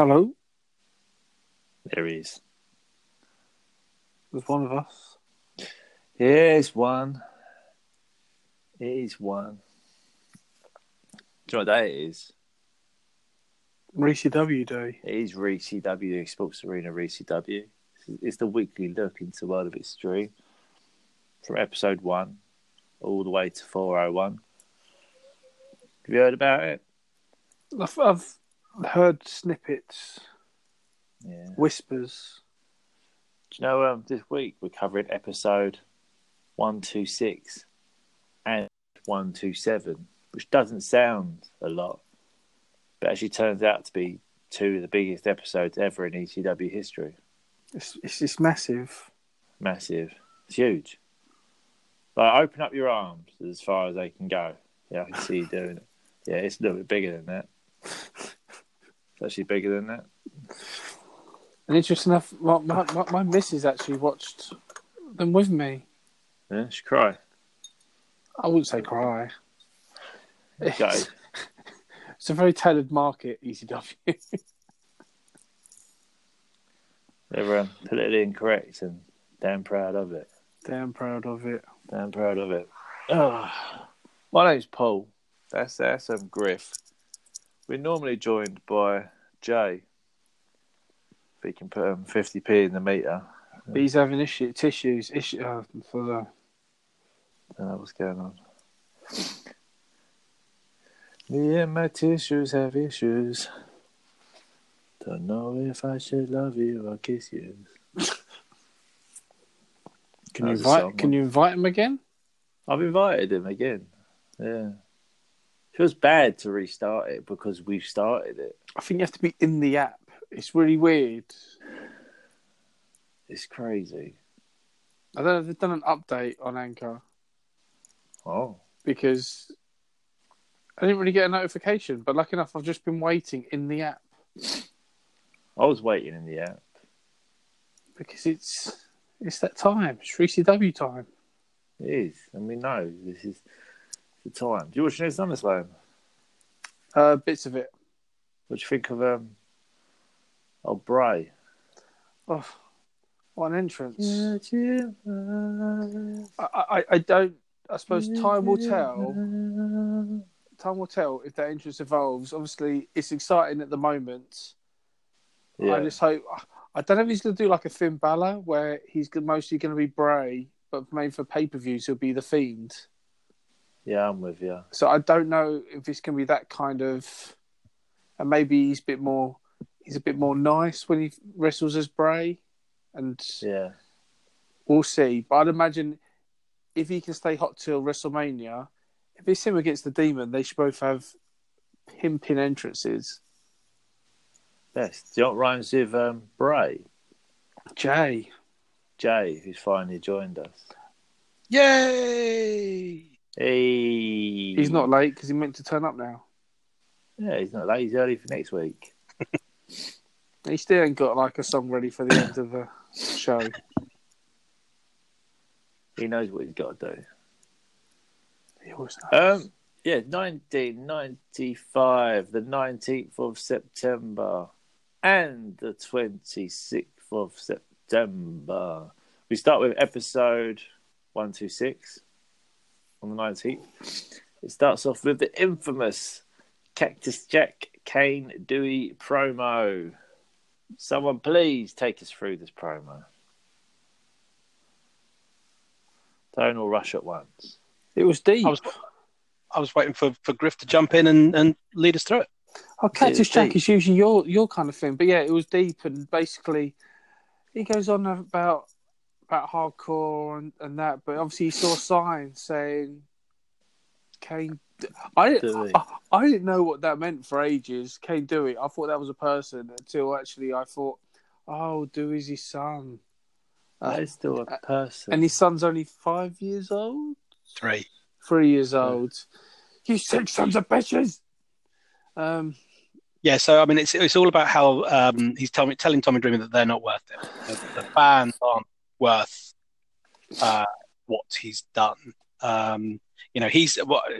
Hello, There he is. there's one of us. Here's one. Here's one. Do you know what day it is? Reese W Day. It is Reese W, Sports Arena Reese W. It's the weekly look into the world of Extreme from episode one all the way to 401. Have you heard about it? I've, I've heard snippets, Yeah. whispers. Do you know um, this week we're covering episode 126 and 127, which doesn't sound a lot, but actually turns out to be two of the biggest episodes ever in ECW history. It's, it's just massive. Massive. It's huge. Like, open up your arms as far as they can go. Yeah, I can see you doing it. Yeah, it's a little bit bigger than that. It's actually bigger than that. And interesting enough, my, my, my, missus actually watched them with me. Yeah, she cry. I wouldn't say cry. Okay. It's a very tailored market, ECW. Um, politically incorrect and damn proud of it. Damn proud of it. Damn proud of it. Oh, my name's Paul. That's that's um, Griff. We're normally joined by Jay. If he can put um, 50p in the meter. He's having issue, tissues issue uh, for the. I don't know what's going on. Me and my tissues have issues. Don't know if I should love you or kiss you. Can you That's a invite? Can you invite him again? I've invited him again. Yeah. Feels bad to restart it because we've started it. I think you have to be in the app. It's really weird. It's crazy. I don't know if they've done an update on Anchor Oh. because I didn't really get a notification. But lucky enough, I've just been waiting in the app I was waiting in the app. because it's it's that time. It's 3CW time. It is. And we know this is the time. Do you watch next SummerSlam? Uh, bits of it. What do you think of um Oh Bray? Oh, what an entrance! I, I, I don't. I suppose time will tell. Time will tell if that entrance evolves. Obviously, it's exciting at the moment. Yeah. I just hope. I don't know if he's going to do like a Finn Balor, where he's mostly going to be Bray, but made for pay per views he'll be the Fiend. Yeah, I'm with you. So I don't know if it's going to be that kind of, and maybe he's a bit more. He's a bit more nice when he wrestles as Bray, and Yeah. we'll see. But I'd imagine if he can stay hot till WrestleMania, if it's him against the Demon, they should both have pimping entrances. Best. Do you know what rhymes with um, Bray? Jay, Jay, who's finally joined us. Yay! Hey. he's not late because he meant to turn up now. Yeah, he's not late. He's early for next week. He still ain't got like a song ready for the end of the show. He knows what he's got to do. He always knows. Um, yeah, 1995, the 19th of September, and the 26th of September. We start with episode 126 on the 19th. It starts off with the infamous Cactus Jack Cane Dewey promo. Someone please take us through this promo. Don't all rush at once. it was deep. I was I was waiting for, for Griff to jump in and, and lead us through it. Oh, Cactus was Jack deep. is usually your your kind of thing, but yeah, it was deep and basically he goes on about about hardcore and, and that, but obviously he saw signs saying Cane. I didn't, I, I didn't know what that meant for ages. Cane Dewey. I thought that was a person until actually I thought, oh, Dewey's his son, uh, That is still a person. and his son's only five years old, Three. three years old. You six sons of bitches. Um, Yeah, so I mean, it's it's all about how um, he's telling telling Tommy Dreamer that they're not worth it. The, the fans aren't worth uh, what he's done. Um, you know, he's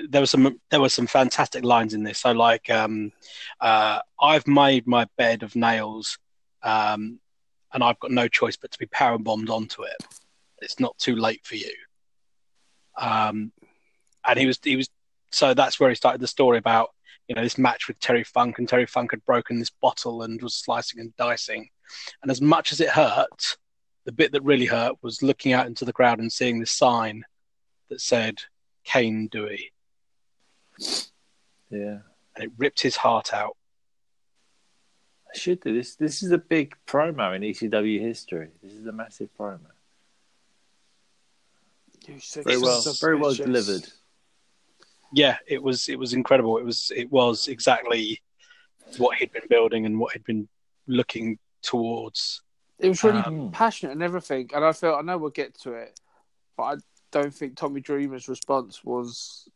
there was some there were some fantastic lines in this. So like, um, uh, I've made my bed of nails, um, and I've got no choice but to be power bombed onto it. It's not too late for you. Um, and he was he was so that's where he started the story about you know this match with Terry Funk, and Terry Funk had broken this bottle and was slicing and dicing, and as much as it hurt, the bit that really hurt was looking out into the crowd and seeing this sign that said Cane Dewey. Yeah. And it ripped his heart out. I should do this. This is a big promo in ECW history. This is a massive promo. Very well, very well delivered. Yeah, it was. It was incredible. It was. It was exactly what he'd been building and what he'd been looking towards. It was really um, passionate and everything, and I felt I know we'll get to it, but I don't think Tommy Dreamer's response was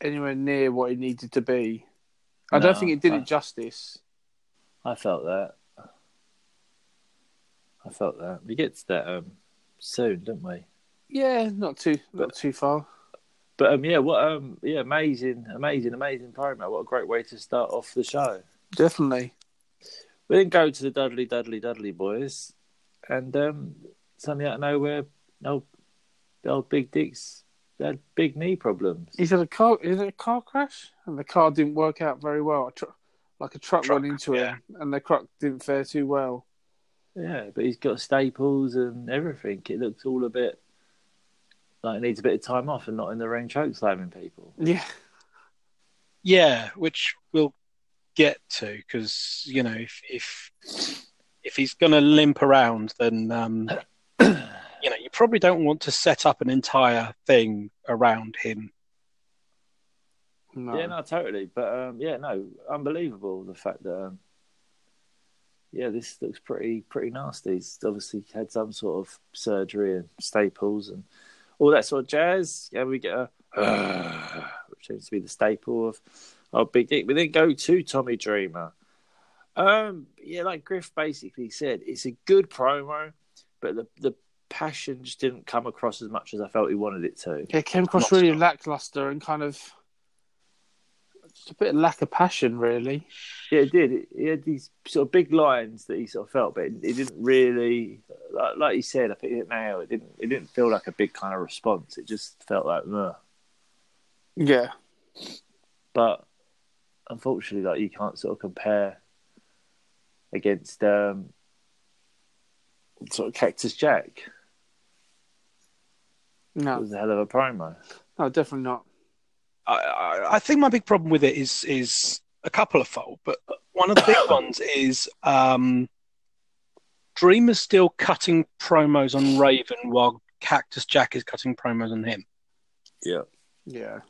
anywhere near what it needed to be. I no, don't think it did I, it justice. I felt that. I felt that. We get to that um, soon, don't we? Yeah, not too not too far. But um, yeah, what um, yeah, amazing, amazing, amazing promo. What a great way to start off the show. Definitely. We didn't go to the Dudley, Dudley, Dudley boys, and um, suddenly out of nowhere, no, the old Big Dick's had big knee problems. He's had a car. Is it a car crash? And the car didn't work out very well. A tr- like a truck, truck went into yeah. him, and the truck didn't fare too well. Yeah, but he's got staples and everything. It looks all a bit like needs a bit of time off and not in the ring choke slamming people. Yeah. Yeah, which we'll get to because you know if if if he's going to limp around, then um, you know you probably don't want to set up an entire thing around him. No. Yeah, no, totally. But um, yeah, no, unbelievable the fact that um, yeah, this looks pretty pretty nasty. He's obviously had some sort of surgery and staples and all that sort of jazz. Yeah, we get a uh, which seems to be the staple of our Big Dick. We then go to Tommy Dreamer. Um, yeah, like Griff basically said, it's a good promo, but the the passion just didn't come across as much as I felt he wanted it to. Yeah, it came across Not really so. lackluster and kind of just a bit of lack of passion, really. Yeah, it did. He had these sort of big lines that he sort of felt, but it, it didn't really, like, like you said, I think it now it didn't. It didn't feel like a big kind of response. It just felt like, yeah. But unfortunately, like you can't sort of compare against um, sort of Cactus Jack. No, it was a hell of a promo. No, definitely not. I, I think my big problem with it is is a couple of fold, but one of the big ones is um, Dream is still cutting promos on Raven while Cactus Jack is cutting promos on him. Yeah, yeah,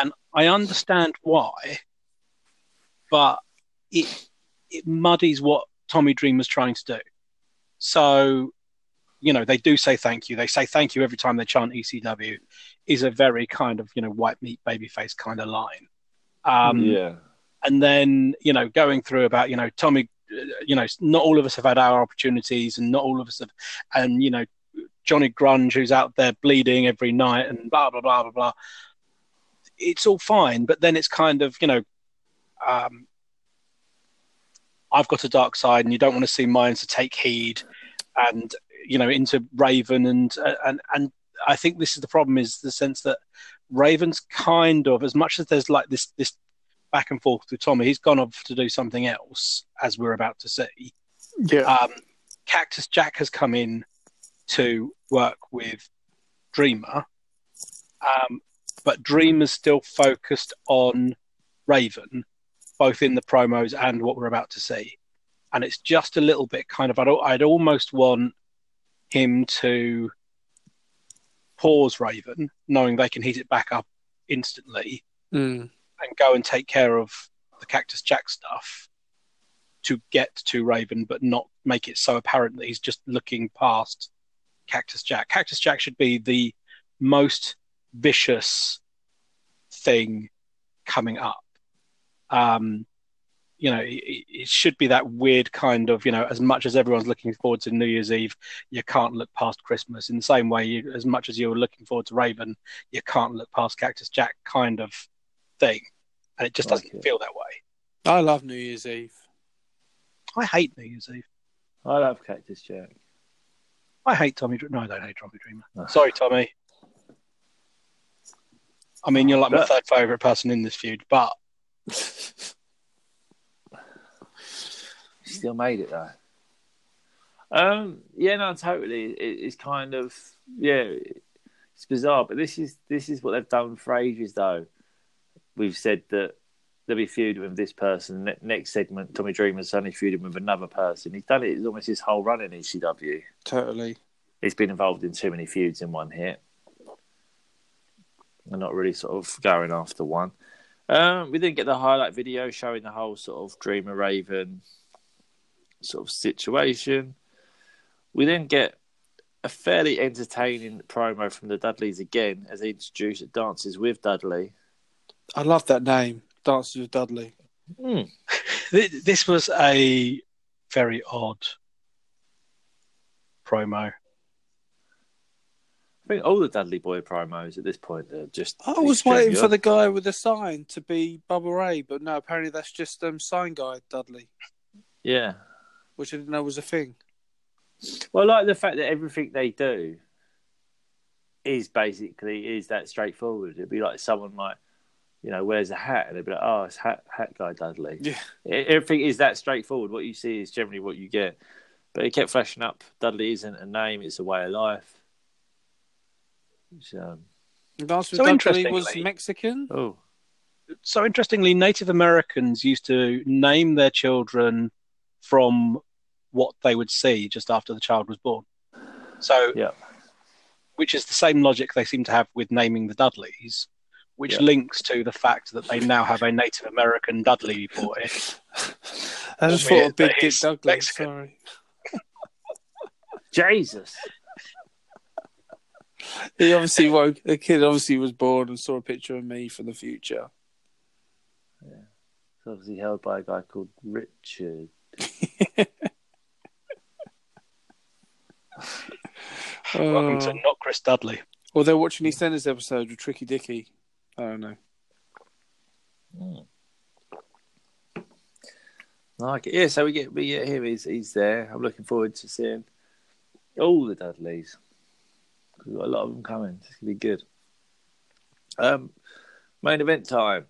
and I understand why, but it it muddies what Tommy Dreamer's trying to do. So you know, they do say thank you. They say thank you every time they chant ECW. Is a very kind of you know white meat babyface kind of line. Um, yeah. And then you know going through about you know Tommy, uh, you know not all of us have had our opportunities, and not all of us have, and you know Johnny Grunge who's out there bleeding every night, and blah blah blah blah blah. It's all fine, but then it's kind of you know. Um, I've got a dark side, and you don't want to see mine, so take heed. And you know into Raven and and and I think this is the problem is the sense that Raven's kind of as much as there's like this this back and forth with Tommy, he's gone off to do something else as we're about to see. Yeah. Um, Cactus Jack has come in to work with Dreamer, um, but Dreamer's still focused on Raven, both in the promos and what we're about to see. And it's just a little bit kind of I'd, I'd almost want him to pause Raven, knowing they can heat it back up instantly, mm. and go and take care of the Cactus Jack stuff to get to Raven, but not make it so apparent that he's just looking past Cactus Jack. Cactus Jack should be the most vicious thing coming up. Um, you know, it, it should be that weird kind of, you know, as much as everyone's looking forward to New Year's Eve, you can't look past Christmas. In the same way, you, as much as you're looking forward to Raven, you can't look past Cactus Jack kind of thing. And it just Like doesn't it. feel that way. I love New Year's Eve. I hate New Year's Eve. I love Cactus Jack. I hate Tommy Dreamer. No, I don't hate Tommy Dreamer. No. Sorry, Tommy. I mean, you're like my third favourite person in this feud, but Still made it though. Um, yeah, no, totally. It, it's kind of yeah, it's bizarre, but this is this is what they've done for ages. Though we've said that they'll be feuding with this person. Ne- next segment, Tommy Dreamer's suddenly feuding with another person. He's done it it's almost his whole run in ECW. Totally. He's been involved in too many feuds in one hit. and not really sort of going after one. Um, we didn't get the highlight video showing the whole sort of Dreamer Raven sort of situation. We then get a fairly entertaining promo from the Dudleys again as they introduce dances with Dudley. I love that name, Dances with Dudley. Th- This was a very odd promo. I think all the Dudley Boy promos at this point are just. I was waiting for the guy with the sign to be Bubba Ray, but no, apparently that's just um, sign guy Dudley, Yeah. which I didn't know was a thing. Well, I like the fact that everything they do is basically is that straightforward. It'd be like someone like, you know, wears a hat and they'd be like, oh, it's hat hat guy Dudley. Yeah. Everything is that straightforward. What you see is generally what you get. But it kept flashing up. Dudley isn't a name; it's a way of life. Which, um, Dances with So Dudley was Mexican. oh, So interestingly, Native Americans used to name their children from what they would see just after the child was born. So, yeah, which is the same logic they seem to have with naming the Dudleys, which Yeah. links to the fact that they now have a Native American Dudley boy. I just thought yeah, Big that Dick is Douglas. Mexican. Sorry. Jesus. He obviously woke. The kid obviously was born and saw a picture of me for the future. Yeah, it's obviously held by a guy called Richard. Welcome to Uh, not Chris Dudley. or they're watching EastEnders episode with Tricky Dicky. I don't know. I like it. Yeah, so we get we get him. He's he's there. I'm looking forward to seeing all the Dudleys. We've got a lot of them coming. It's gonna be good. Um, main event time.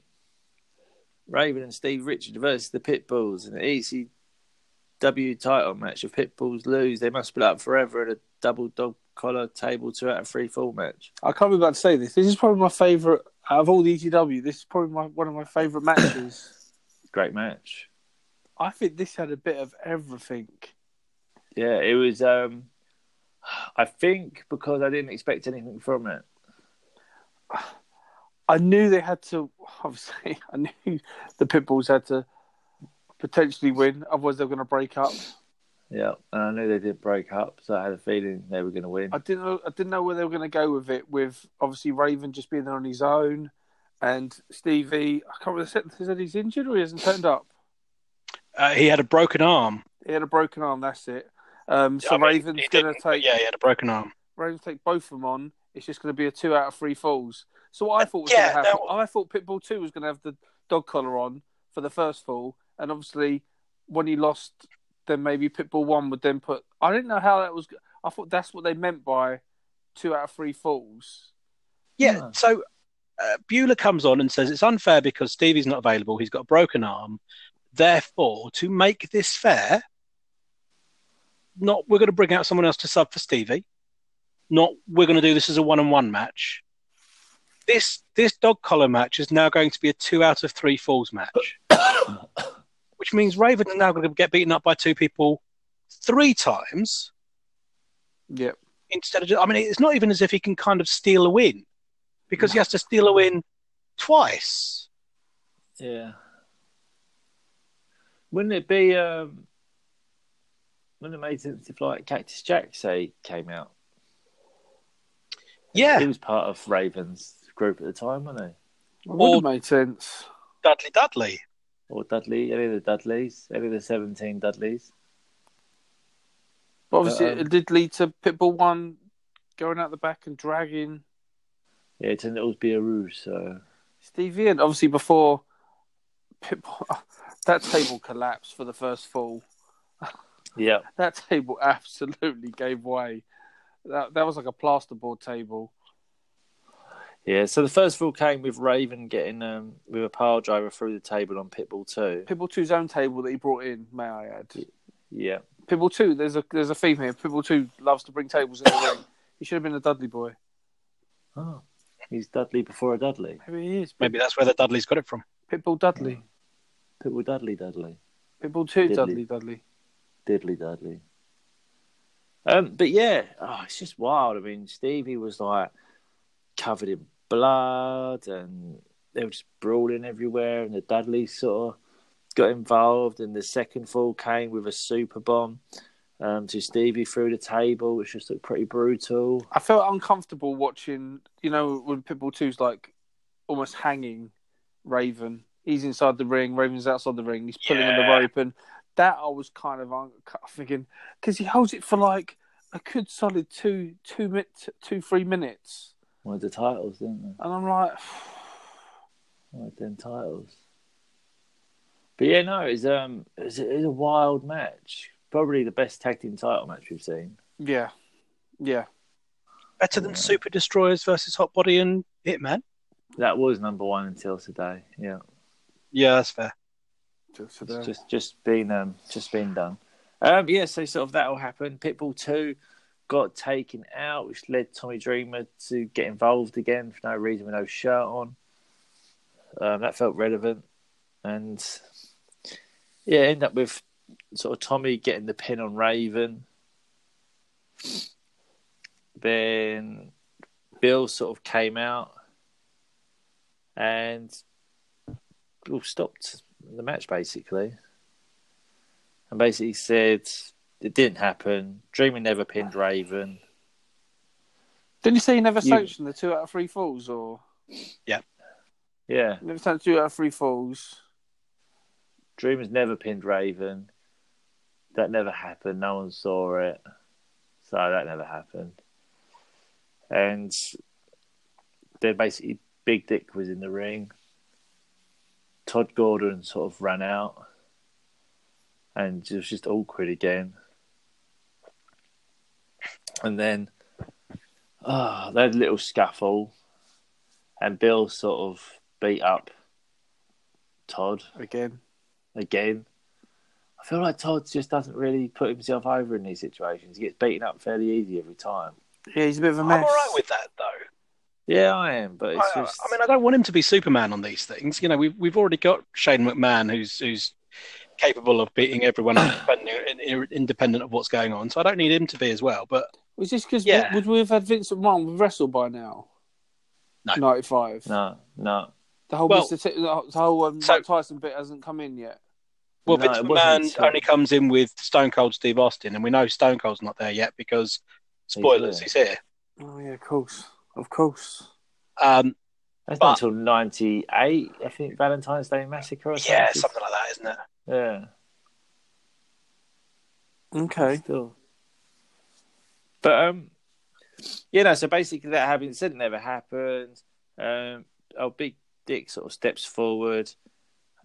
Raven and Steve Richard versus the Pitbulls in the ECW title match. If Pitbulls lose, they must split up forever in a double dog collar table two out of three fall match. I can't be about to say this. This is probably my favourite out of all the ECW. This is probably my, one of my favourite matches. Great match. I think this had a bit of everything. Yeah, it was. Um, I think because I didn't expect anything from it. I knew they had to. Obviously, I knew the Pitbulls had to potentially win. Otherwise, they're going to break up. Yeah, and I knew they did break up, so I had a feeling they were going to win. I didn't know. I didn't know where they were going to go with it. With obviously Raven just being there on his own, and Stevie. I can't remember. They said he's injured or he hasn't turned up. Uh, he had a broken arm. He had a broken arm. That's it. Um, so I mean, Raven's going to take. Yeah, he had a broken arm. Raven's take both of them on. It's just going to be a two out of three falls. So what I thought was Yeah, going to happen. that- I thought Pitbull two was going to have the dog collar on for the first fall, and obviously when he lost, then maybe Pitbull one would then put. I didn't know how that was. I thought that's what they meant by two out of three falls. Yeah. Yeah. So uh, Bueller comes on and says it's unfair because Stevie's not available. He's got a broken arm. Therefore, to make this fair, not we're going to bring out someone else to sub for Stevie. Not we're going to do this as a one-on-one match. This this dog collar match is now going to be a two out of three falls match, which means Raven is now going to get beaten up by two people three times Yep. instead of just, I mean, it's not even as if he can kind of steal a win because he has to steal a win twice. Yeah. Wouldn't it be? Um, wouldn't it make sense if like Cactus Jack say came out? Yeah, he was part of Raven's group at the time, wasn't he? Would have made sense. Dudley Dudley. or Dudley, any of the Dudleys, any of the 17 Dudleys. But obviously, Um, it did lead to Pitbull one going out the back and dragging Yeah, it turned out to be a ruse, so. Stevie and Obviously, before Pitbull, that table collapsed for the first fall. Yeah. That table absolutely gave way. That that was like a plasterboard table. Yeah, so the first fall came with Raven getting um, with a pile driver through the table on Pitbull 2. Pitbull 2's own table that he brought in, may I add. Yeah. Pitbull 2, there's a there's a theme here. Pitbull 2 loves to bring tables in the ring. He should have been a Dudley boy. Oh, he's Dudley before a Dudley. Maybe he is. Maybe that's where the Dudleys got it from. Pitbull Dudley. Pitbull Dudley Dudley. Pitbull 2 Diddley. Dudley Dudley. Diddley Dudley. Um, but yeah, oh, it's just wild. I mean, Stevie was like covered in blood, and they were just brawling everywhere. And the Dudleys sort of got involved, and the second fall came with a super bomb um, to Stevie through the table, which just looked pretty brutal. I felt uncomfortable watching, you know, when Pitbull 2's like almost hanging Raven. He's inside the ring, Raven's outside the ring, he's pulling on the rope. And that I was kind of un- thinking, because he holds it for like a good solid two, two, minutes, two, three minutes. One of the titles, didn't they? And I'm like, One of them titles. But yeah, no, it's um, it's a, it's a wild match. Probably the best tag team title match we've seen. yeah, yeah. Better than Super Destroyers versus Hot Body and Hitman. That was number one until today. Yeah. Yeah, that's fair. Just, It's just just been um just been done. Um yeah, so sort of that will happen. Pitbull two got taken out, which led Tommy Dreamer to get involved again for no reason with no shirt on. Um, that felt relevant, and yeah, end up with sort of Tommy getting the pin on Raven. Then Bill sort of came out and stopped the match basically, and basically said it didn't happen. Dreamer never pinned Raven. Didn't you say you never You- sanctioned the two out of three falls, or Yeah, yeah, never sanctioned two out of three falls? Dreamer's never pinned Raven. That never happened. No one saw it, so that never happened. And then basically, Big Dick was in the ring. Todd Gordon sort of ran out, and it was just awkward again. And then, ah, they had a little scuffle, and Bill sort of beat up Todd Again, again. I feel like Todd just doesn't really put himself over in these situations. He gets beaten up fairly easy every time. yeah, he's a bit of a I'm mess. all right with that though. Yeah, I am, but it's I, just. I mean, I don't want him to be Superman on these things. You know, we've we've already got Shane McMahon, who's who's capable of beating everyone independent, independent of what's going on. So I don't need him to be as well. But Was this because Yeah. would we have had Vincent McMahon with wrestle by now? No. ninety five. no, no. The whole Well- Mr. T- the whole um, So- Mike Tyson bit hasn't come in yet. well, No, Vince it McMahon until- only comes in with Stone Cold Steve Austin, and we know Stone Cold's not there yet because spoilers, here. he's here. Oh yeah, of course, of course. Um, That's But- not until 98, I think, Valentine's Day Massacre or something. yeah, something like that, isn't it? Yeah, Okay. still. But, um, you know, so basically that having Said it never happened. Um, oh, Big Dick sort of steps forward,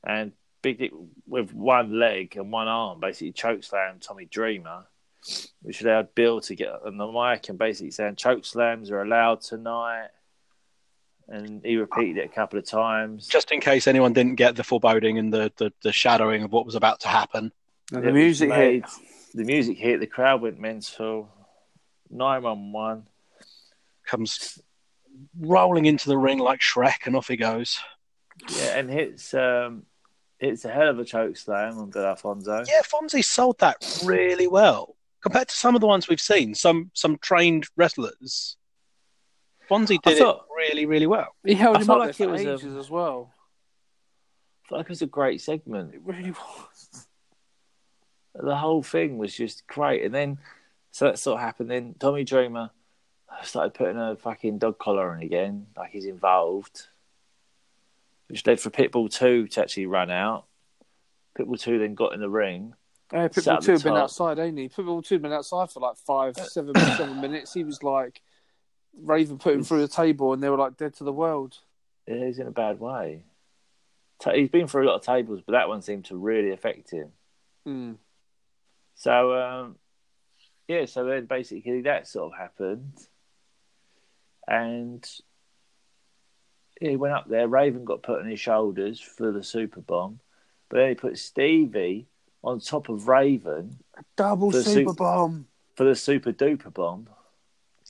and Big Dick with one leg and one arm basically chokeslammed Tommy Dreamer, which allowed Bill to get on the mic and basically saying choke slams are allowed tonight. And he repeated it a couple of times. Just in case anyone didn't get the foreboding and the, the, the shadowing of what was about to happen. And It the music made- hit. The music hit. The crowd went mental. Nine one one. Comes rolling into the ring like Shrek, and off he goes. Yeah, and hits um, hits a hell of a choke slam on Bill Alfonso. Yeah, Fonzie sold that really well compared to some of the ones we've seen. Some some trained wrestlers. Fonzie did thought- it really, really well. He held I him felt up like it for was, ages um, as well. I felt like it was a great segment. It really was. The whole thing was just great. And then, so that sort of happened. Then Tommy Dreamer started putting a fucking dog collar on again, like he's involved, which led for Pitbull 2 to actually run out. Pitbull two then got in the ring. Yeah, Pitbull two had been outside, ain't he? Pitbull two had been outside for like five, seven, seven minutes. He was like Raven put him through the table, and they were like dead to the world. Yeah, he's in a bad way. He's been through a lot of tables, but that one seemed to really affect him. Mm. So um, yeah, so then basically that sort of happened, and he went up there. Raven got put on his shoulders for the super bomb, but then he put Stevie on top of Raven A Double The super sup- bomb. for the super duper bomb.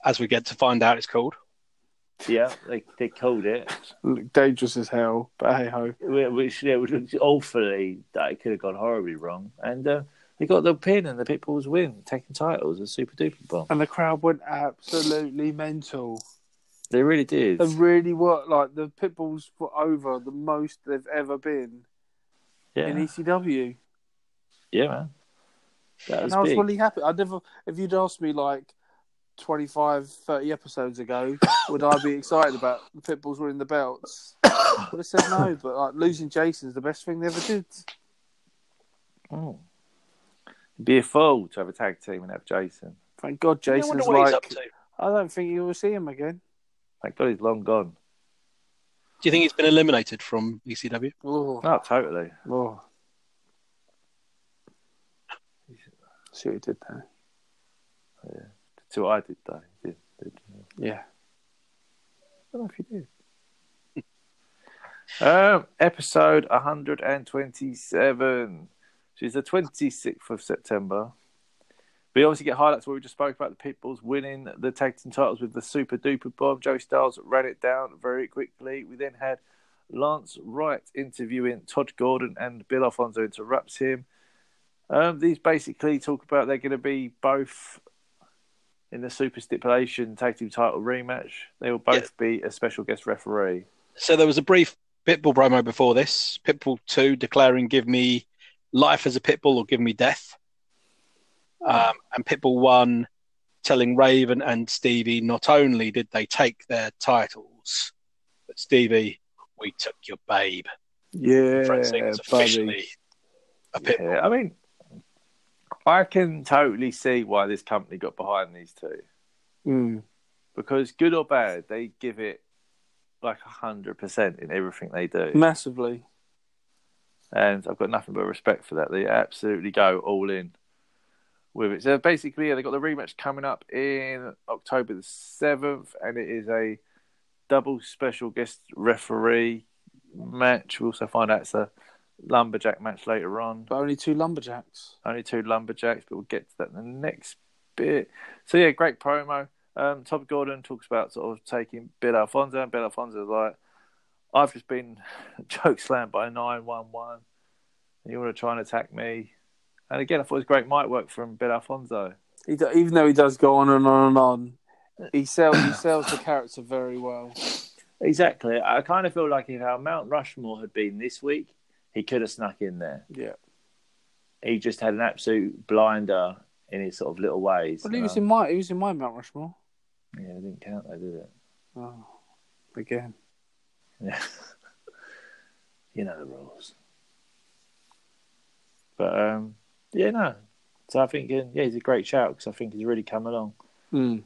As we get to find out, it's called. Yeah, they they called it, Look dangerous as hell, but hey ho. which yeah, which was awfully that it could have gone horribly wrong, and uh, they got the pin and the Pitbulls win, taking titles as super duper bomb. And the crowd went absolutely mental. They really did. They really were like the Pitbulls were over the most they've ever been Yeah, in ECW. Yeah, man. That was and I was big. really happy. I never, if you'd asked me like 25, 30 episodes ago, would I be excited about the Pitbulls winning the belts? I would have said no, but like losing Jason's the best thing they ever did. Oh. It'd be a fool to have a tag team and have Jason. Thank God Jason's wonder what he's up like, I don't think you will see him again. Thank God he's long gone. Do you think he's been eliminated from E ECW? Oh, Oh, totally. oh. See what he did there. That's what I did, though. Did, did, Yeah. I don't know if you did. um, episode 127, which is the 26th of September. We obviously get highlights where we just spoke about the Pitbulls winning the tag team titles with the super duper bomb. Joey Styles ran it down very quickly. We then had Lance Wright interviewing Todd Gordon, and Bill Alfonso interrupts him. Um, these basically talk about they're going to be both in the super stipulation tag team title rematch. They will both be a special guest referee. So there was a brief Pitbull promo before this. Pitbull 2 declaring, give me life as a Pitbull or give me death. Um, and Pitbull 1 telling Raven and Stevie not only did they take their titles, but Stevie, we took your babe. Yeah, Referencing it's buddy. officially a Pitbull. Yeah, I mean, I can totally see why this company got behind these two Mm. because, good or bad, they give it like hundred percent in everything they do, Massively. and I've got nothing but respect for that. They absolutely go all in with it. So basically, yeah, they got the rematch coming up in October the seventh, and it is a double special guest referee match. We also find out it's a lumberjack match later on. But only two lumberjacks. Only two lumberjacks, but we'll get to that in the next bit. So yeah, great promo. Um, Todd Gordon talks about sort of taking Bill Alfonso, and Bill Alfonso's like, "I've just been choke slammed by a nine one one, and you want to try and attack me?" And again, I thought it was great mic work from Bill Alfonso. He do, even though he does go on and on and on, he sells he sells the character very well. Exactly. I kind of feel like if our Mount Rushmore had been this week, he could have snuck in there. Yeah. He just had an absolute blinder in his sort of little ways. Well, he was know? in my he was in my Mount Rushmore. Yeah, it didn't count though, did it? Oh, again. Yeah. you know the rules. But um, yeah, no. So I think uh, yeah, he's a great shout because I think he's really come along. Mm.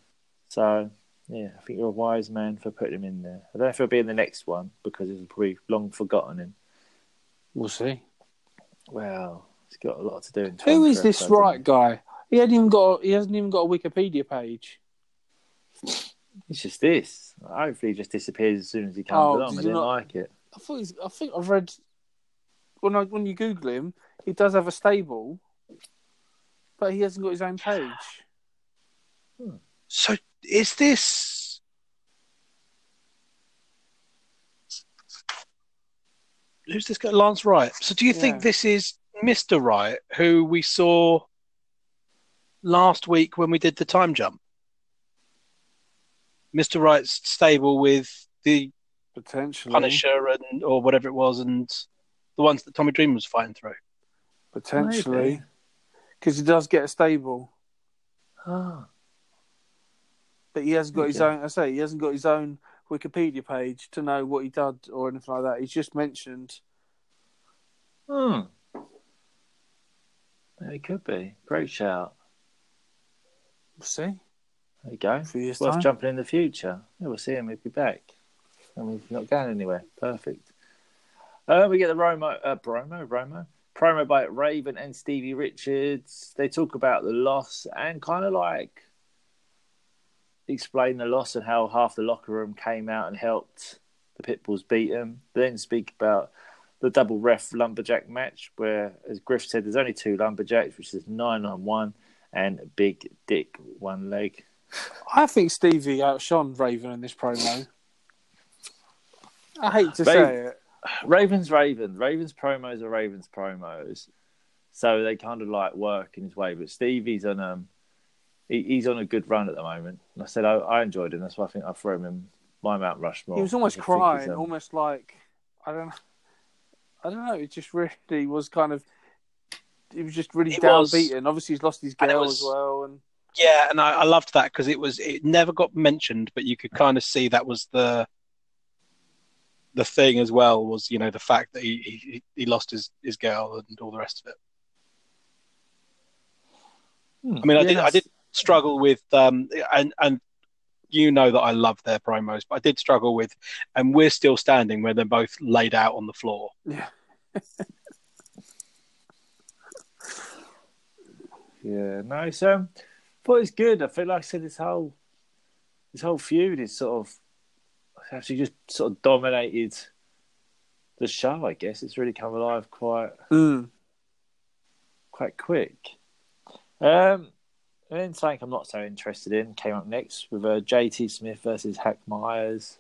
So yeah, I think you're a wise man for putting him in there. I don't know if he'll be in the next one because he's probably long forgotten him. We'll see. Well, he's got a lot to do. In Who 20 is this right guy? He hasn't even got he hasn't even got a Wikipedia page. It's just this. Hopefully, he just disappears as soon as he comes Oh, along. I didn't not- like it. I thought he's, I think I've read when I when you Google him, he does have a stable, but he hasn't got his own page. Hmm. So is this who's this guy? Lance Wright. So do you Yeah. think this is Mr. Wright, who we saw last week when we did the time jump? Mr. Wright's stable with the Potentially, Punisher and or whatever it was, and the ones that Tommy Dream was fighting through. potentially, because he does get a stable, Oh, but he hasn't got his own. I say he hasn't got his own Wikipedia page to know what he did or anything like that. He's just mentioned. hmm. It could be. Great shout. We'll see. There you go. A few years Worth time. jumping in the future. Yeah, we'll see him. He'll be back. I mean, he's not going anywhere. Perfect. Uh, we get the Romo, uh, promo, Romo, promo by Raven and Stevie Richards. They talk about the loss and kind of like explain the loss and how half the locker room came out and helped the Pitbulls beat them. Then speak about the double ref lumberjack match, where, as Griff said, there's only two lumberjacks, which is nine on one and Big Dick one leg. I think Stevie outshone Raven in this promo. I hate to Raven- say it. Ravens, Ravens, Ravens promos are Ravens promos, so they kind of like work in his way. But Stevie's on um, he, he's on a good run at the moment. And I said I, I enjoyed him. That's why I think I throw him in my Mount Rushmore. He was almost I think he's, crying, um, almost like I don't know. I don't know. It just really was kind of. He was just really It was. Obviously, he's lost his girl was- as well, and Yeah, and I, I loved that because it was it never got mentioned, but you could kind of see that was the the thing as well was you know the fact that he he, he lost his, his girl and all the rest of it. hmm, I mean, I yeah, did I did struggle with um and and you know that I love their promos, but I did struggle with and we're still standing where they're both laid out on the floor. yeah, Yeah, no, it's um, but it's good. I feel like I said this whole this whole feud is sort of actually just sort of dominated the show. I guess it's really come alive quite mm. quite quick. Um, and then something I'm not so interested in came up next with uh, JT Smith versus Hack Meyers.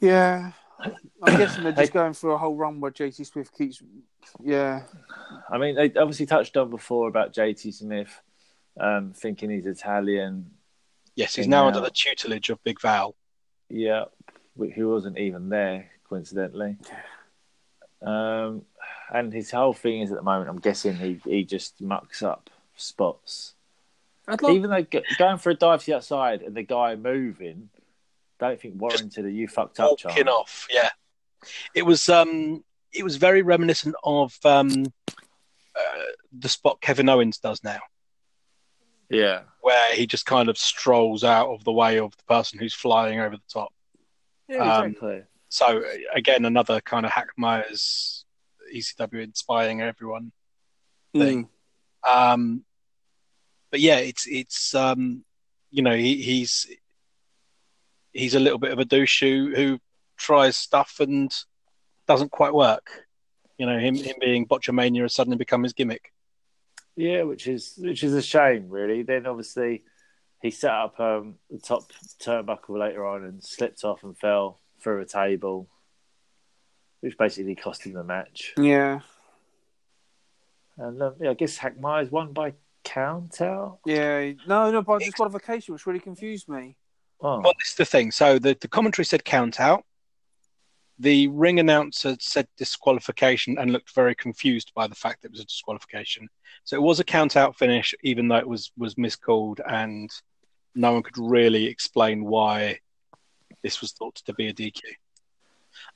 yeah. I'm guessing they're just going through a whole run where JT Smith keeps. Yeah, I mean, they obviously touched on before about JT Smith um, thinking he's Italian. Yes, he's now now. under the tutelage of Big Val. Yeah, who wasn't even there, coincidentally. Um, and his whole thing is at the moment, I'm guessing he, he just mucks up spots. I'd like. Even though going for a dive to the outside and the guy moving, don't think warranted a you fucked up Walking chance. off, yeah. It was um it was very reminiscent of um uh, the spot Kevin Owens does now. Yeah. where he just kind of strolls out of the way of the person who's flying over the top. Yeah, Um, exactly. So again, another kind of Hack Meyers ECW inspiring everyone thing. Mm. Um, but yeah, it's it's um, you know he, he's he's a little bit of a douche who, who tries stuff and doesn't quite work. You know him him being Botchamania has suddenly become his gimmick. Yeah, which is which is a shame, really. Then obviously he set up um, the top turnbuckle later on and slipped off and fell through a table, which basically cost him the match. Yeah, And um, yeah, I guess Hack Meyers won by count out. yeah. No, no, by disqualification, which really confused me. Oh, Well, this is the thing. So the, the commentary said count out. The ring announcer said disqualification and looked very confused by the fact that it was a disqualification. So it was a count out finish, even though it was was miscalled, and no one could really explain why this was thought to be a DQ.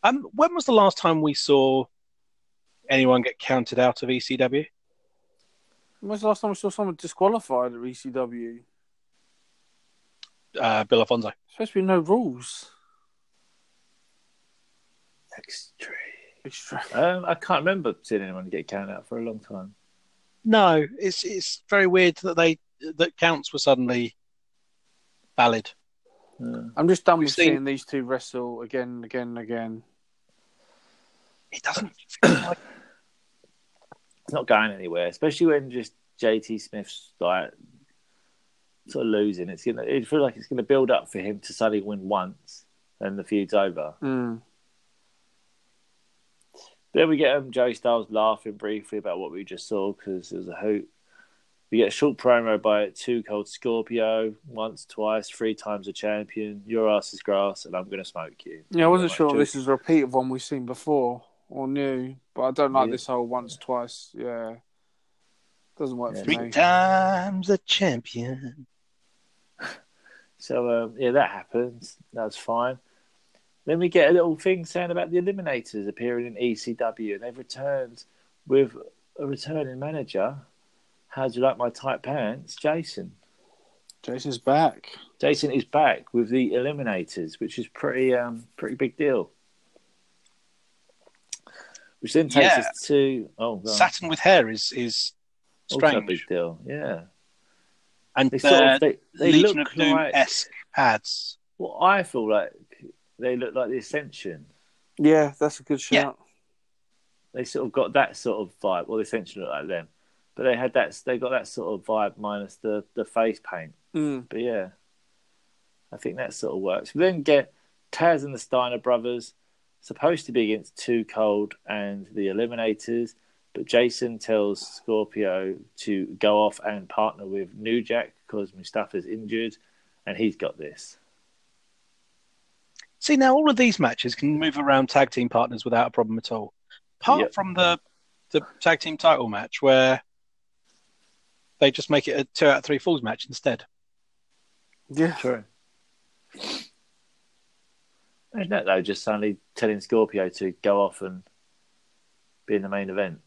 Um, when was the last time we saw anyone get counted out of ECW? When was the last time we saw someone disqualified at ECW? Uh, Bill Alfonso. Supposed to be no rules. extreme. Extra. Um, I can't remember seeing anyone get counted out for a long time. No, it's it's very weird that they that counts were suddenly valid. Yeah. I'm just done We've with seen- seeing these two wrestle again and again and again. It doesn't feel like It's not going anywhere, especially when just JT Smith's like sort of losing. It's gonna. It feels like it's gonna build up for him to suddenly win once, and the feud's over. Mm. Then we get um, Joey Styles laughing briefly about what we just saw because it was a hoot. We get a short promo by Two Cold Scorpio, once, twice, three times a champion. Your ass is grass, and I'm going to smoke you. Yeah, I wasn't Like, sure Joey- this is a repeat of one we've seen before or new, but I don't like Yeah. this whole once, twice. Yeah, doesn't work Yeah. for three me. times a champion. So um, yeah, that happens. That's fine. Then we get a little thing saying about the Eliminators appearing in ECW, and they've returned with a returning manager. How do you like my tight pants, Jason? Jason's back. Jason is back with the Eliminators, which is pretty um pretty big deal. Which then takes Yeah. us to oh, go. Saturn with hair is is Also a strange, big deal. Yeah, and they they're sort of they, they Legion look of Doom like esque pads. well, I feel like they look like the Ascension. Yeah, that's a good shout. Yeah. They sort of got that sort of vibe. Well, the Ascension look like them, but they had that. They got that sort of vibe minus the the face paint. Mm. But yeah, I think that sort of works. We then get Taz and the Steiner brothers, supposed to be against Too Cold and the Eliminators, but Jason tells Scorpio to go off and partner with New Jack because Mustafa's injured, and he's got this. See now, all of these matches can move around tag team partners without a problem at all. Apart Yep. from the the tag team title match where they just make it a two out of three falls match instead. Yeah. True. Isn't that though? Just suddenly telling Scorpio to go off and be in the main event.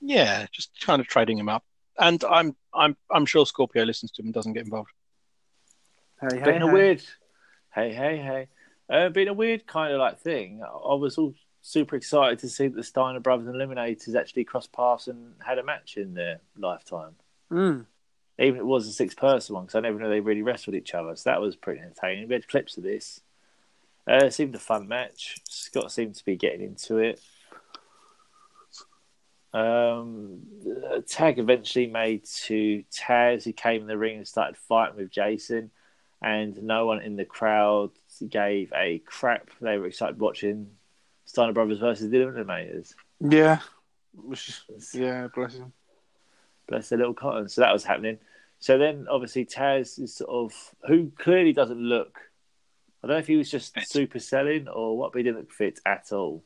Yeah, just kind of trading him up. And I'm I'm I'm sure Scorpio listens to him and doesn't get involved. Hey, hey, Being a weird, hey, hey, hey, uh, being a weird kind of like thing. I was all super excited to see that the Steiner brothers and Eliminators actually crossed paths and had a match in their lifetime. Mm. Even if it was a six-person one, because I never knew they really wrestled each other. So that was pretty entertaining. We had clips of this. Uh, it seemed a fun match. Scott seemed to be getting into it. Um, the tag eventually made to Taz, who came in the ring and started fighting with Jason, and no one in the crowd gave a crap. They were excited watching Steiner Brothers versus the Eliminators. Yeah. Yeah, bless him. Bless their little cotton. So that was happening. So then, obviously, Taz is sort of who clearly doesn't look. I don't know if he was just Fit. super selling or what, but he didn't look fit at all.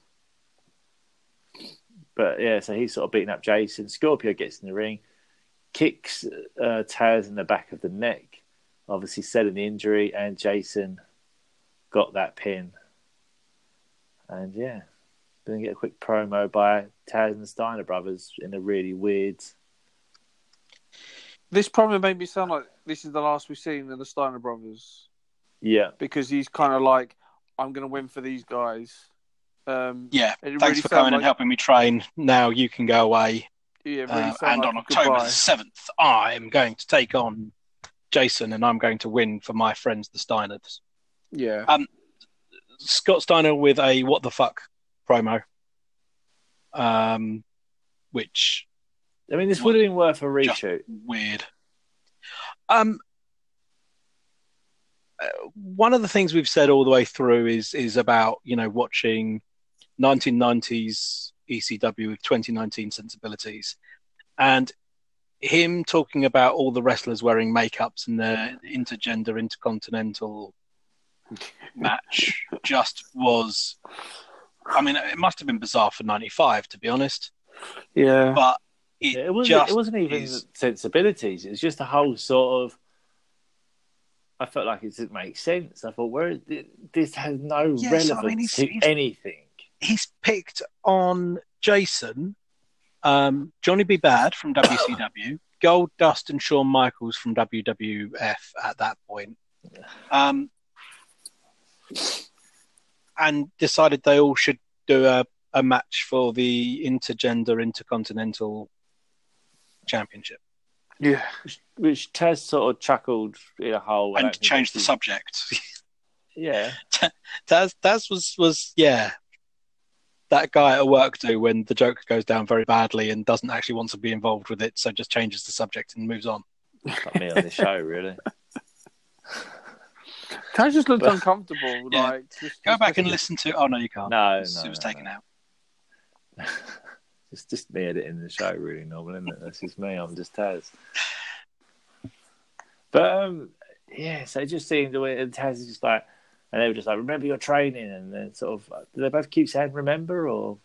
But yeah, so he's sort of beating up Jason. Scorpio gets in the ring, kicks uh, Taz in the back of the neck, obviously selling the injury, and Jason got that pin. And yeah, then get a quick promo by Taz and the Steiner brothers in a really weird This promo made me sound like this is the last we've seen of the Steiner brothers Yeah, because he's kind of like, I'm going to win for these guys. Um, Yeah, thanks really for sounded coming and helping me train. Now you can go away. Yeah, really Uh, and like on October goodbye. the seventh, I'm going to take on Jason, and I'm going to win for my friends, the Steiners. Yeah. Um, Scott Steiner with a what the fuck promo, um, which I mean, this would have been worth a reshoot. weird. Um, uh, Uh, one of the things we've said all the way through is is about you know watching 1990s ECW with 2019 sensibilities, and him talking about all the wrestlers wearing makeups and the intergender intercontinental match just was. I mean, it must have been bizarre for '95, to be honest. Yeah. But it, Yeah, it wasn't. just It wasn't even is- sensibilities. It was just a whole sort of. I felt like it didn't make sense. I thought, where this has no Yes, I relevance mean, he's- to he's- anything. he's picked on Jason, um, Johnny B. Badd from WCW, Goldust and Shawn Michaels from WWF at that point, um, and decided they all should do a, a match for the intergender intercontinental championship Yeah. Which Taz sort of chuckled in a hole. And don't think change the subject. Yeah, Taz, Taz was was yeah. That guy at work do when the joke goes down very badly and doesn't actually want to be involved with it, so just changes the subject and moves on. not me on this show, really. Taz just looked But- uncomfortable. Yeah. Like, just, Go just back and listen. listen to. Oh no, you can't. No, it was, no, it was no, taken no. out. It's just me editing the show, really normal, isn't it? That's just me. I'm just Taz. But um, yeah, so it just seemed the way and Taz is just like, and they were just like, "Remember your training," and then sort of, do they both keep saying "remember" or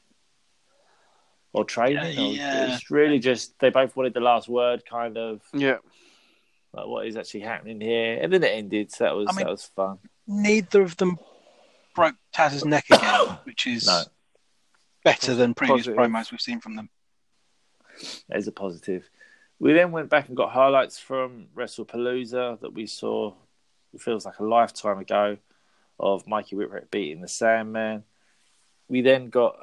or training? Yeah, or yeah. It's really just they both wanted the last word, kind of Yeah. like what is actually happening here, and then it ended. So that was I mean- that was fun. Neither of them broke Taz's neck again, which is No, better than previous Positive. promos we've seen from them. that is a positive. We then went back and got highlights from WrestlePalooza that we saw. It feels like a lifetime ago of Mikey Whipwreck beating the Sandman. We then got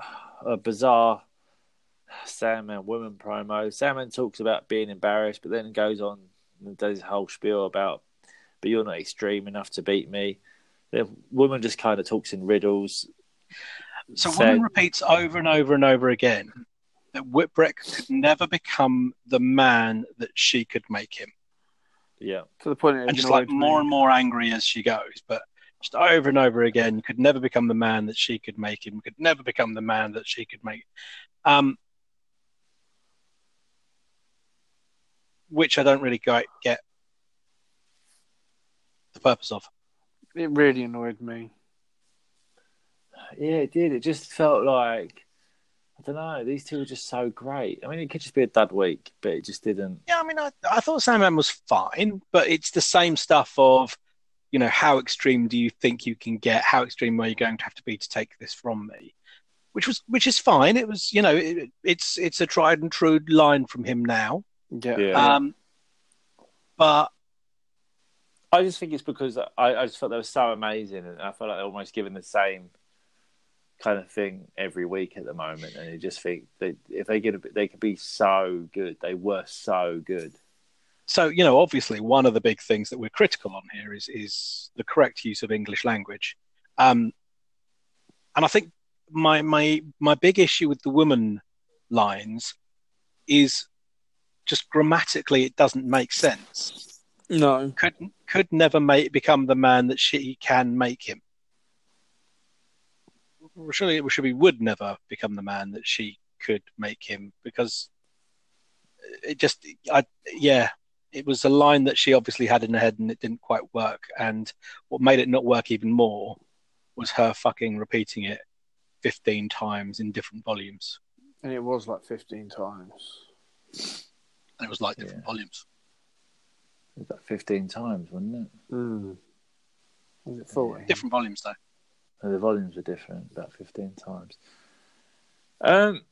a bizarre Sandman woman promo. Sandman talks about being embarrassed, but then goes on and does his whole spiel about, but you're not extreme enough to beat me. The woman just kind of talks in riddles. So Said- woman repeats over and over and over again that Whipwreck could never become the man that she could make him. Yeah. To the point it and just like annoyed me. more and more angry as she goes. But just over and over again, you could never become the man that she could make him. Could never become the man that she could make. Um, which I don't really get the purpose of. It really annoyed me. Yeah, it did. It just felt like I don't know. These two were just so great. I mean, it could just be a dud week, but it just didn't. Yeah, I mean, I, I thought Sandman was fine, but it's the same stuff of, you know, how extreme do you think you can get? How extreme are you going to have to be to take this from me? Which was, which is fine. It was, you know, it, it's it's a tried and true line from him now. Yeah. Yeah. Um, but I just think it's because I, I just felt they were so amazing, and I felt like they're almost given the same kind of thing every week at the moment. And you just think that if they get a bit, they could be so good. They were so good. so you know, obviously, one of the big things that we're critical on here is is the correct use of English language. Um, and I think my my my big issue with the woman lines is just grammatically it doesn't make sense. No. Could could never make become the man that she can make him. Well, Surely it should be would never become the man that she could make him because it just I yeah it was a line that she obviously had in her head and it didn't quite work and what made it not work even more was her fucking repeating it 15 times in different volumes And it was like 15 times. and it was like different Yeah. volumes It was like fifteen times, wasn't it? Mm. Was it 40? different volumes though And the volumes were different, about fifteen times. Um,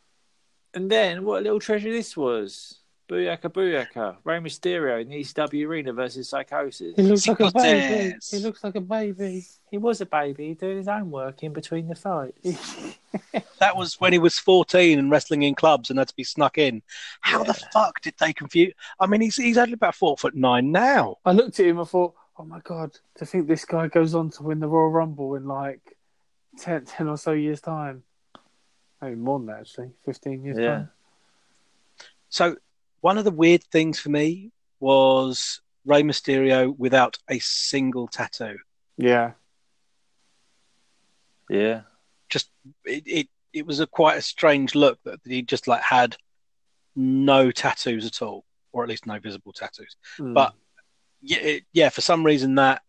and then what a little treasure this was. Booyaka Booyaka, Rey Mysterio in the ECW arena versus Psychosis. He looks like a baby. Tres. He looks like a baby. He was a baby doing his own work in between the fights. that was when he was 14 and wrestling in clubs and had to be snuck in how the fuck did they confuse i mean he's he's only about four foot nine now I looked at him. I thought, oh my god, to think this guy goes on to win the Royal Rumble in like 10, 10 or so years' time. Maybe more than that, actually. 15 years' Yeah. time. So one of the weird things for me was Rey Mysterio without a single tattoo. Yeah. Yeah. Just it it, it was a quite a strange look that he just like had no tattoos at all, or at least no visible tattoos. Mm. But yeah, it, yeah, for some reason that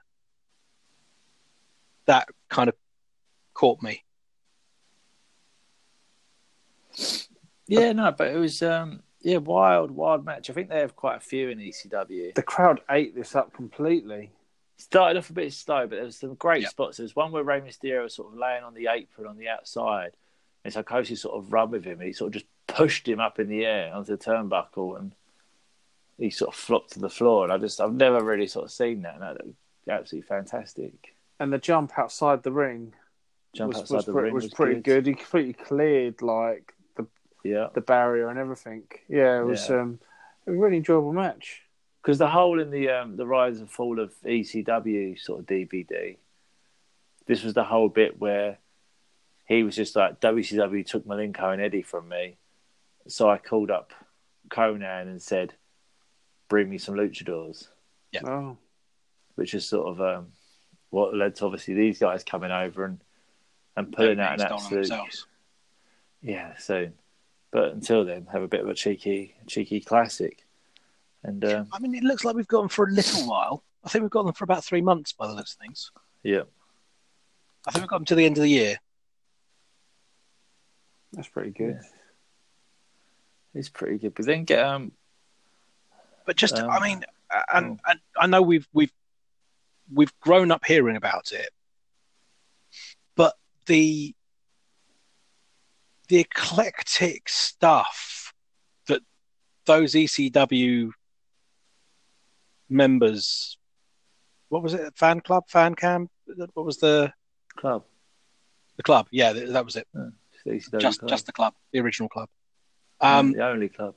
that kind of caught me. Yeah, no, but it was um yeah, wild, wild match. I think they have quite a few in ECW. the crowd ate this up completely. Started off a bit slow, but there was some great Yeah. spots. There was one where Rey Mysterio was sort of laying on the apron on the outside, and Psychosis sort of run with him, and he sort of just pushed him up in the air onto the turnbuckle, and he sort of flopped to the floor. And I just, I've never really sort of seen that, and that looked absolutely fantastic. And the jump outside the ring Jump was, outside was, the pre- ring was was pretty good. He completely cleared like the Yeah, the barrier and everything. Yeah, it was Yeah. um a really enjoyable match. because the whole in the um, the rise and fall of ECW sort of DVD, this was the whole bit where he was just like WCW took Malenko and Eddie from me, so I called up Konnan and said, "Bring me some luchadors," Yeah. Oh. which is sort of um, what led to obviously these guys coming over and and pulling out an absolute yeah soon. But until then, have a bit of a cheeky cheeky classic, and um, I mean, it looks like we've got them for a little while. I think we've got them for about three months by the looks of things. yeah. I think we've got them to the end of the year. That's pretty good. It's pretty good. But then get um But just, Um, I mean, and, and I know we've we've we've grown up hearing about it, but the the eclectic stuff that those ECW members, what was it? Fan club, fan cam. What was the Club. the club? Yeah, th- that was it. ECW Just club. just the club, the original club. Um, the only club.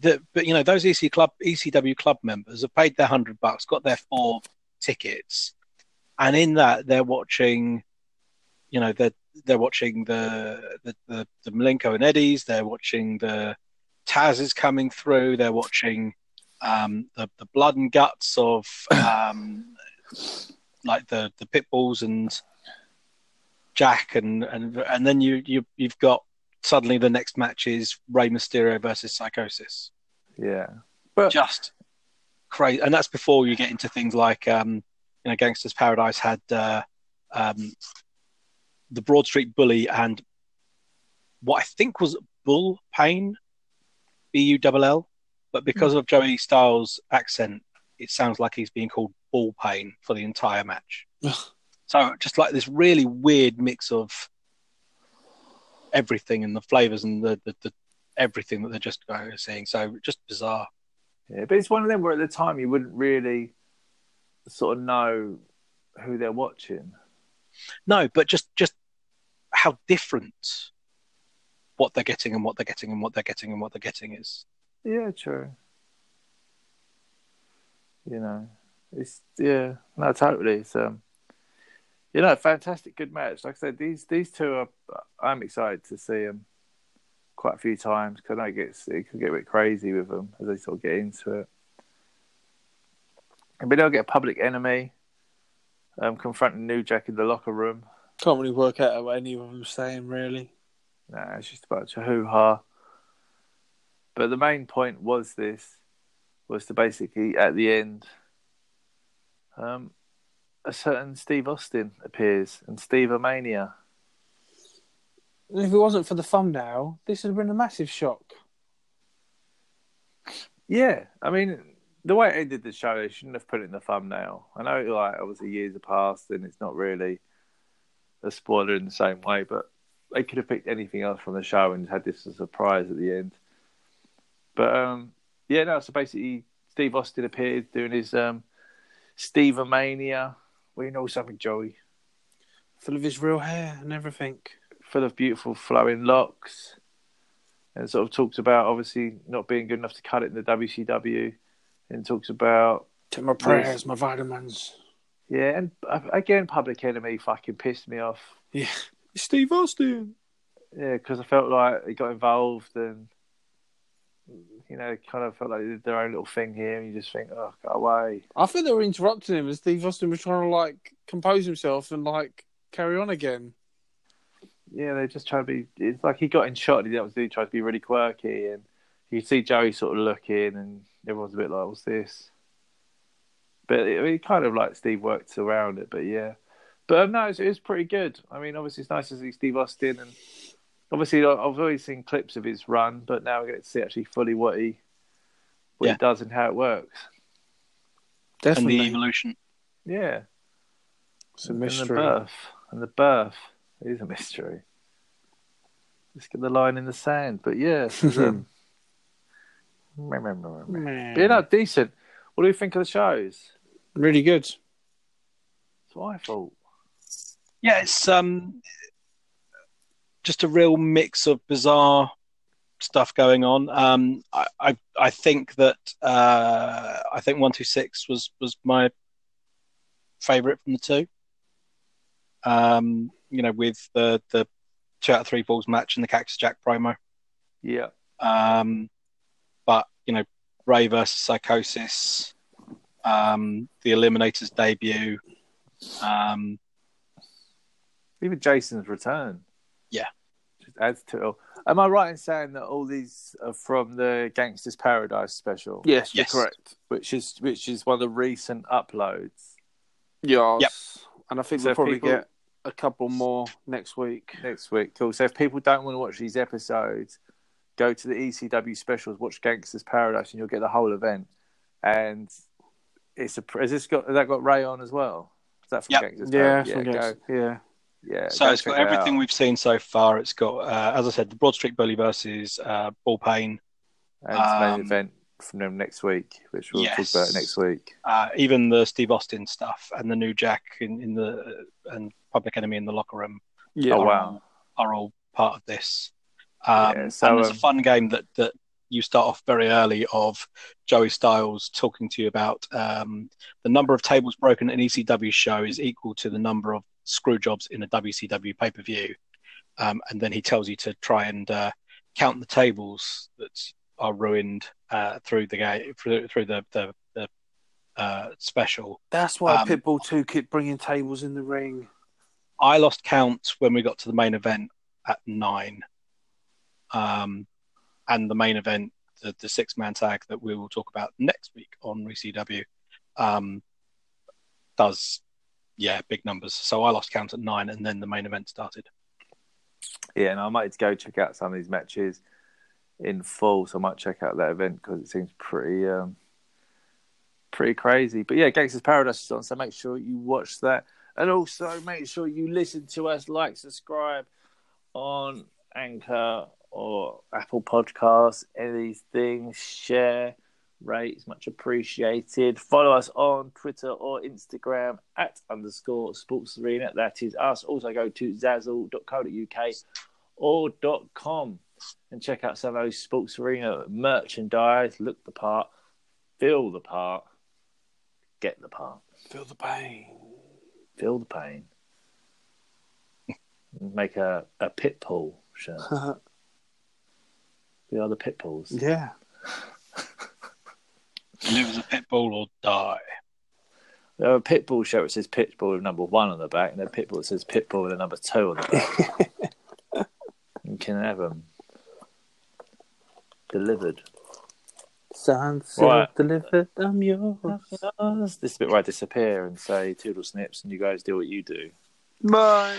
the, but you know those EC club ECW club members have paid their hundred bucks, got their four tickets, and in that they're watching, you know, they're they're watching the the the, the Malenko and Eddies, they're watching the Taz is coming through, they're watching um, the the blood and guts of um, like the the pitbulls and Jack and and and then you you you've got suddenly the next match is Rey Mysterio versus Psychosis. Yeah. Just crazy, and that's before you get into things like um, you know Gangstas Paradise had uh, um, the Broad Street Bully and what I think was Bull Pain, B U L L, but because of Joey Styles' accent, it sounds like he's being called Bull Pain for the entire match. So just like this really weird mix of everything and the flavors and the, the, the everything that they're just uh, seeing. So just bizarre. Yeah, but it's one of them where at the time you wouldn't really sort of know who they're watching. No, but just just how different what they're getting and what they're getting and what they're getting and what they're getting is. Yeah, true. You know, it's yeah, no, totally. It's um, you know, fantastic, good match. Like I said, these these two are. I'm excited to see them quite a few times because I know it gets it can get a bit crazy with them as they sort of get into it. And but they'll get a public enemy, um, confronting New Jack in the locker room. Can't really work out what any of them saying, really. Nah, it's just a bunch of hoo ha. But the main point was this was to basically at the end um a certain Steve Austin appears and Steve Mania. If it wasn't for the thumbnail, this would have been a massive shock. Yeah, I mean the way it ended the show, they shouldn't have put it in the thumbnail. I know, like obviously years have passed and it's not really a spoiler in the same way, but they could have picked anything else from the show and had this as a surprise at the end. But um, yeah, no. So basically, Steve Austin appeared doing his um, Steve Mania. We know something, Joey, Full of his real hair and everything. full of beautiful flowing locks, and sort of talks about obviously not being good enough to cut it in the WCW, and talks about Take my prayers, my vitamins. Yeah, and again, Public Enemy fucking pissed me off. Yeah. Steve Austin. Yeah, because I felt like he got involved and you know, kind of felt like they did their own little thing here, and you just think, oh, go away. I think they were interrupting him as Steve Austin was trying to like compose himself and like carry on again. Yeah, they're just trying to be. It's like he got in shot, and he didn't know to do. He tried to be really quirky, and you see Joey sort of looking, and everyone's a bit like, "What's this?" But it, it kind of like Steve worked around it, but yeah. But um, no, it was, pretty good. I mean, obviously it's nice to see Steve Austin, and obviously I- I've always seen clips of his run, but now we get to see actually fully what he what Yeah. he does and how it works. And Definitely. the evolution. Yeah, it's a and the mystery. birth and the birth is a mystery. Let's get the line in the sand, but yeah. it was, um, Man. Yeah, no, decent. What do you think of the shows? Really good. That's what I thought. Yeah, it's um just a real mix of bizarre stuff going on. Um, I, I I think that uh, I think one two six was was my favorite from the two. Um, you know, with the the two out of three falls match and the Cactus Jack promo. Yeah, Um, but you know, Rey versus Psychosis, um, the Eliminators debut. Um, even Jason's return. Yeah. just adds to it. all. Am I right in saying that all these are from the Gangstas Paradise special? Yes, Yes. you're correct. which is which is one of the recent uploads Yes. Yep. And I think So we'll probably people- get a couple more next week. next week. Cool. So if people don't want to watch these episodes, go to the ECW specials, watch Gangstas Paradise, and you'll get the whole event. And it's a has this got has that got Rey on as well? Is that from Yep. Gangsters Yeah, Paradise? from yeah, go, Gangsters- yeah. yeah. So it's got it everything out. we've seen so far. It's got, uh, as I said, the Broad Street Bully versus uh, Ball Pain, and main Um, event from them next week, which we'll yes. talk about next week. uh, even the Steve Austin stuff and the new Jack in, in the and Public Enemy in the locker room Yeah. Oh, are, wow. all, are all part of this. Um, Yeah, so, and there's um, a fun game that that you start off very early of Joey Styles talking to you about um, the number of tables broken in an ECW show is equal to the number of screw jobs in a WCW pay per view, um, and then he tells you to try and uh, count the tables that are ruined uh, through the game through, through the the, the uh, special. That's why Um, Pitbull 2 kept bringing tables in the ring. I lost count when we got to the main event at nine. Um, and the main event, the, the six man tag that we will talk about next week on ReCW, um, does, yeah, big numbers. So I lost count at nine and then the main event started. Yeah, and I might go check out some of these matches in full. So I might check out that event because it seems pretty, um, pretty crazy. But yeah, Gangstas Paradise is on, so make sure you watch that, and also make sure you listen to us, like, subscribe on Anchor or Apple Podcasts. Any of these things, share, rate is much appreciated. Follow us on Twitter or Instagram at underscore Sports Arena. That is us. Also go to zazzle.co.uk or .com and check out some of those Sports Arena merchandise. Look the part, feel the part, get the part, Feel the pain. feel the pain. Make a, a pit bull shirt. We are the pit bulls. yeah. Live as a pit bull or die. They have a pit bull shirt which says pit bull with number one on the back, and a pit bull that says pit bull with a number two on the back. you can have them delivered. Sunset Right. delivered, I'm yours. This is the bit where I disappear and say toodle snips, and you guys do what you do. Bye.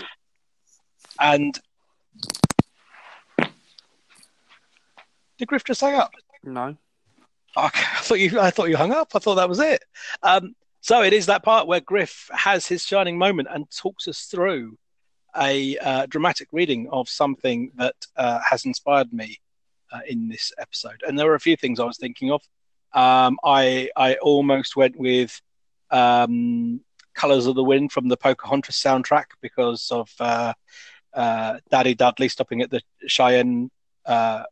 And did Griff just hang up? No. Okay, I thought you. I thought you hung up. I thought that was it. Um, so it is that part where Griff has his shining moment and talks us through a uh, dramatic reading of something that uh, has inspired me uh, in this episode. And there were a few things I was thinking of. Um, I I almost went with um, "Colors of the Wind" from the Pocahontas soundtrack because of uh, uh, Daddy Dudley stopping at the Cheyenne uh,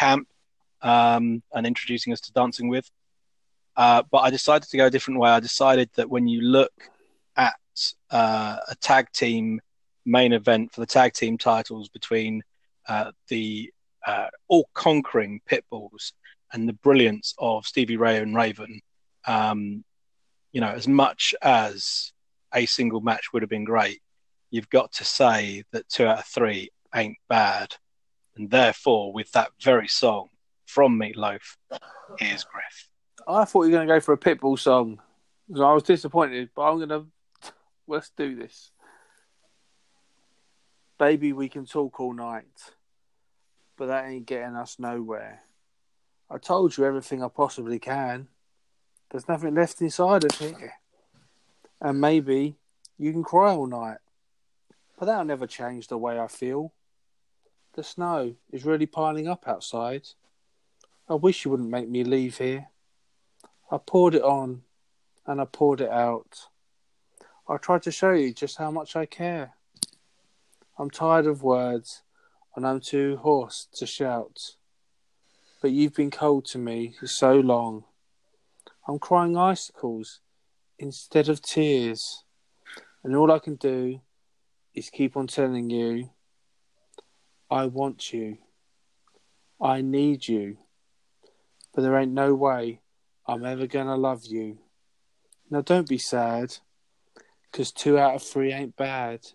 camp um, and introducing us to Dancing With. Uh, but I decided to go a different way. I decided that when you look at uh, a tag team main event for the tag team titles between uh, the uh, all conquering Pitbulls and the brilliance of Stevie Ray and Raven, um, you know, as much as a single match would have been great, you've got to say that two out of three ain't bad. And therefore, with that very song from Meatloaf, here's Griff. I thought you were going to go for a Pitbull song. So I was disappointed, but I'm going to. Let's do this. Baby, we can talk all night, but that ain't getting us nowhere. I told you everything I possibly can. There's nothing left inside of here. And maybe you can cry all night, but that'll never change the way I feel. The snow is really piling up outside. I wish you wouldn't make me leave here. I poured it on and I poured it out. I tried to show you just how much I care. I'm tired of words and I'm too hoarse to shout. But you've been cold to me for so long. I'm crying icicles instead of tears. And all I can do is keep on telling you I want you. I need you. But there ain't no way I'm ever gonna love you. Now don't be sad, 'cause two out of three ain't bad.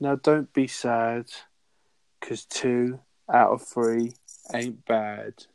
Now don't be sad, 'cause two out of three ain't bad.